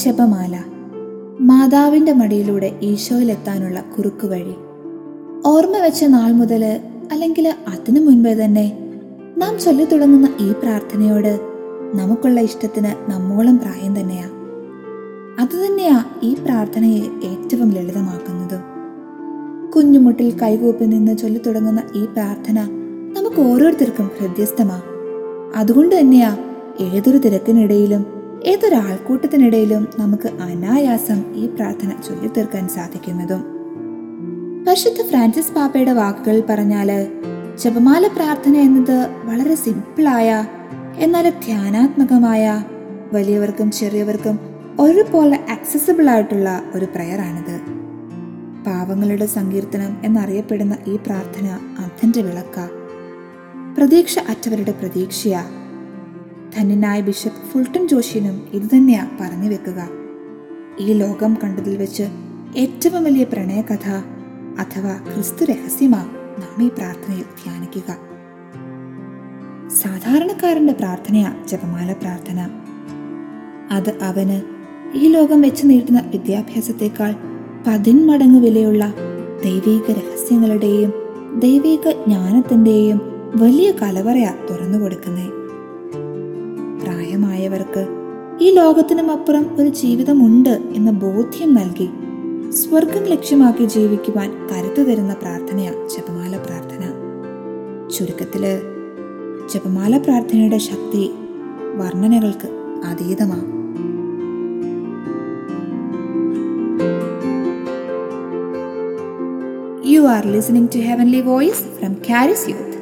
ജപമാല മാതാവിന്റെ മടിയിലൂടെ ഈശോയിലെത്താനുള്ള കുറുക്കു വഴി. ഓർമ്മ വെച്ച നാൾ മുതൽ അല്ലെങ്കിൽ അതിനു മുൻപേ തന്നെ നാം ചൊല്ലി തുടങ്ങുന്ന ഈ പ്രാർത്ഥനയോട് നമുക്കുള്ള ഇഷ്ടത്തിന് നമ്മോളം പ്രായം തന്നെയാ. അതുതന്നെയാ ഈ പ്രാർത്ഥനയെ ഏറ്റവും ലളിതമാക്കുന്നത്. കുഞ്ഞുമുട്ടിൽ കൈകൂപ്പി നിന്ന് ചൊല്ലി തുടങ്ങുന്ന ഈ പ്രാർത്ഥന നമുക്ക് ഓരോരുത്തർക്കും ഹൃദ്യസ്ഥമാ. അതുകൊണ്ട് തന്നെയാ ഏതൊരു തിരക്കിനിടയിലും ഏതൊരു ആൾക്കൂട്ടത്തിനിടയിലും നമുക്ക് അനായാസം ഈ പ്രാർത്ഥന ചൊല്ലിത്തീർക്കാൻ സാധിക്കുന്നതും. പരിശുദ്ധ ഫ്രാൻസിസ് പാപ്പയുടെ വാക്കുകൾ പറഞ്ഞാൽ ജപമാല പ്രാർത്ഥന എന്നത് വളരെ സിമ്പിളായ എന്നാൽ ധ്യാനാത്മകമായ വലിയവർക്കും ചെറിയവർക്കും ഒരുപോലെ ആക്സസിബിൾ ആയിട്ടുള്ള ഒരു പ്രയറാണിത്. പാവങ്ങളുടെ സങ്കീർത്തനം എന്നറിയപ്പെടുന്ന ഈ പ്രാർത്ഥന അന്ധന്റെ വിളക്ക. പ്രതീക്ഷ അറ്റവരുടെ പ്രതീക്ഷയാ. ധന്യനായ ബിഷപ്പ് ഫുൾട്ടൺ ജോഷിനും ഇതുതന്നെയാ പറഞ്ഞു വെക്കുക. ഈ ലോകം കണ്ടതിൽ വെച്ച് ഏറ്റവും വലിയ പ്രണയകഥ അഥവാ ക്രിസ്തു രഹസ്യമാ നാം ഈ പ്രാർത്ഥനയിൽ ധ്യാനിക്കുക. സാധാരണക്കാരന്റെ പ്രാർത്ഥനയാ ജപമാല പ്രാർത്ഥന. അത് അവന് ഈ ലോകം വെച്ച് നീട്ടുന്ന വിദ്യാഭ്യാസത്തെക്കാൾ പതിന്മടങ്ങ് വിലയുള്ള ദൈവീക രഹസ്യങ്ങളുടെയും ദൈവീക ജ്ഞാനത്തിന്റെയും വലിയ കലവറയാ തുറന്നു കൊടുക്കുന്നേ പ്രായമായവർക്ക് ഈ ലോകത്തിനും അപ്പുറം ഒരു ജീവിതമുണ്ട് എന്ന ബോധ്യം നൽകി സ്വർഗം ലക്ഷ്യമാക്കി ജീവിക്കുവാൻ കരുത്തു തരുന്ന പ്രാർത്ഥനയാണ് ജപമാല പ്രാർത്ഥന ചുരുക്കത്തിൽ ജപമാല പ്രാർത്ഥനയുടെ ശക്തി വർണനകൾക്ക് അതീതമാണ് you are listening to heavenly voice from Charis Youth.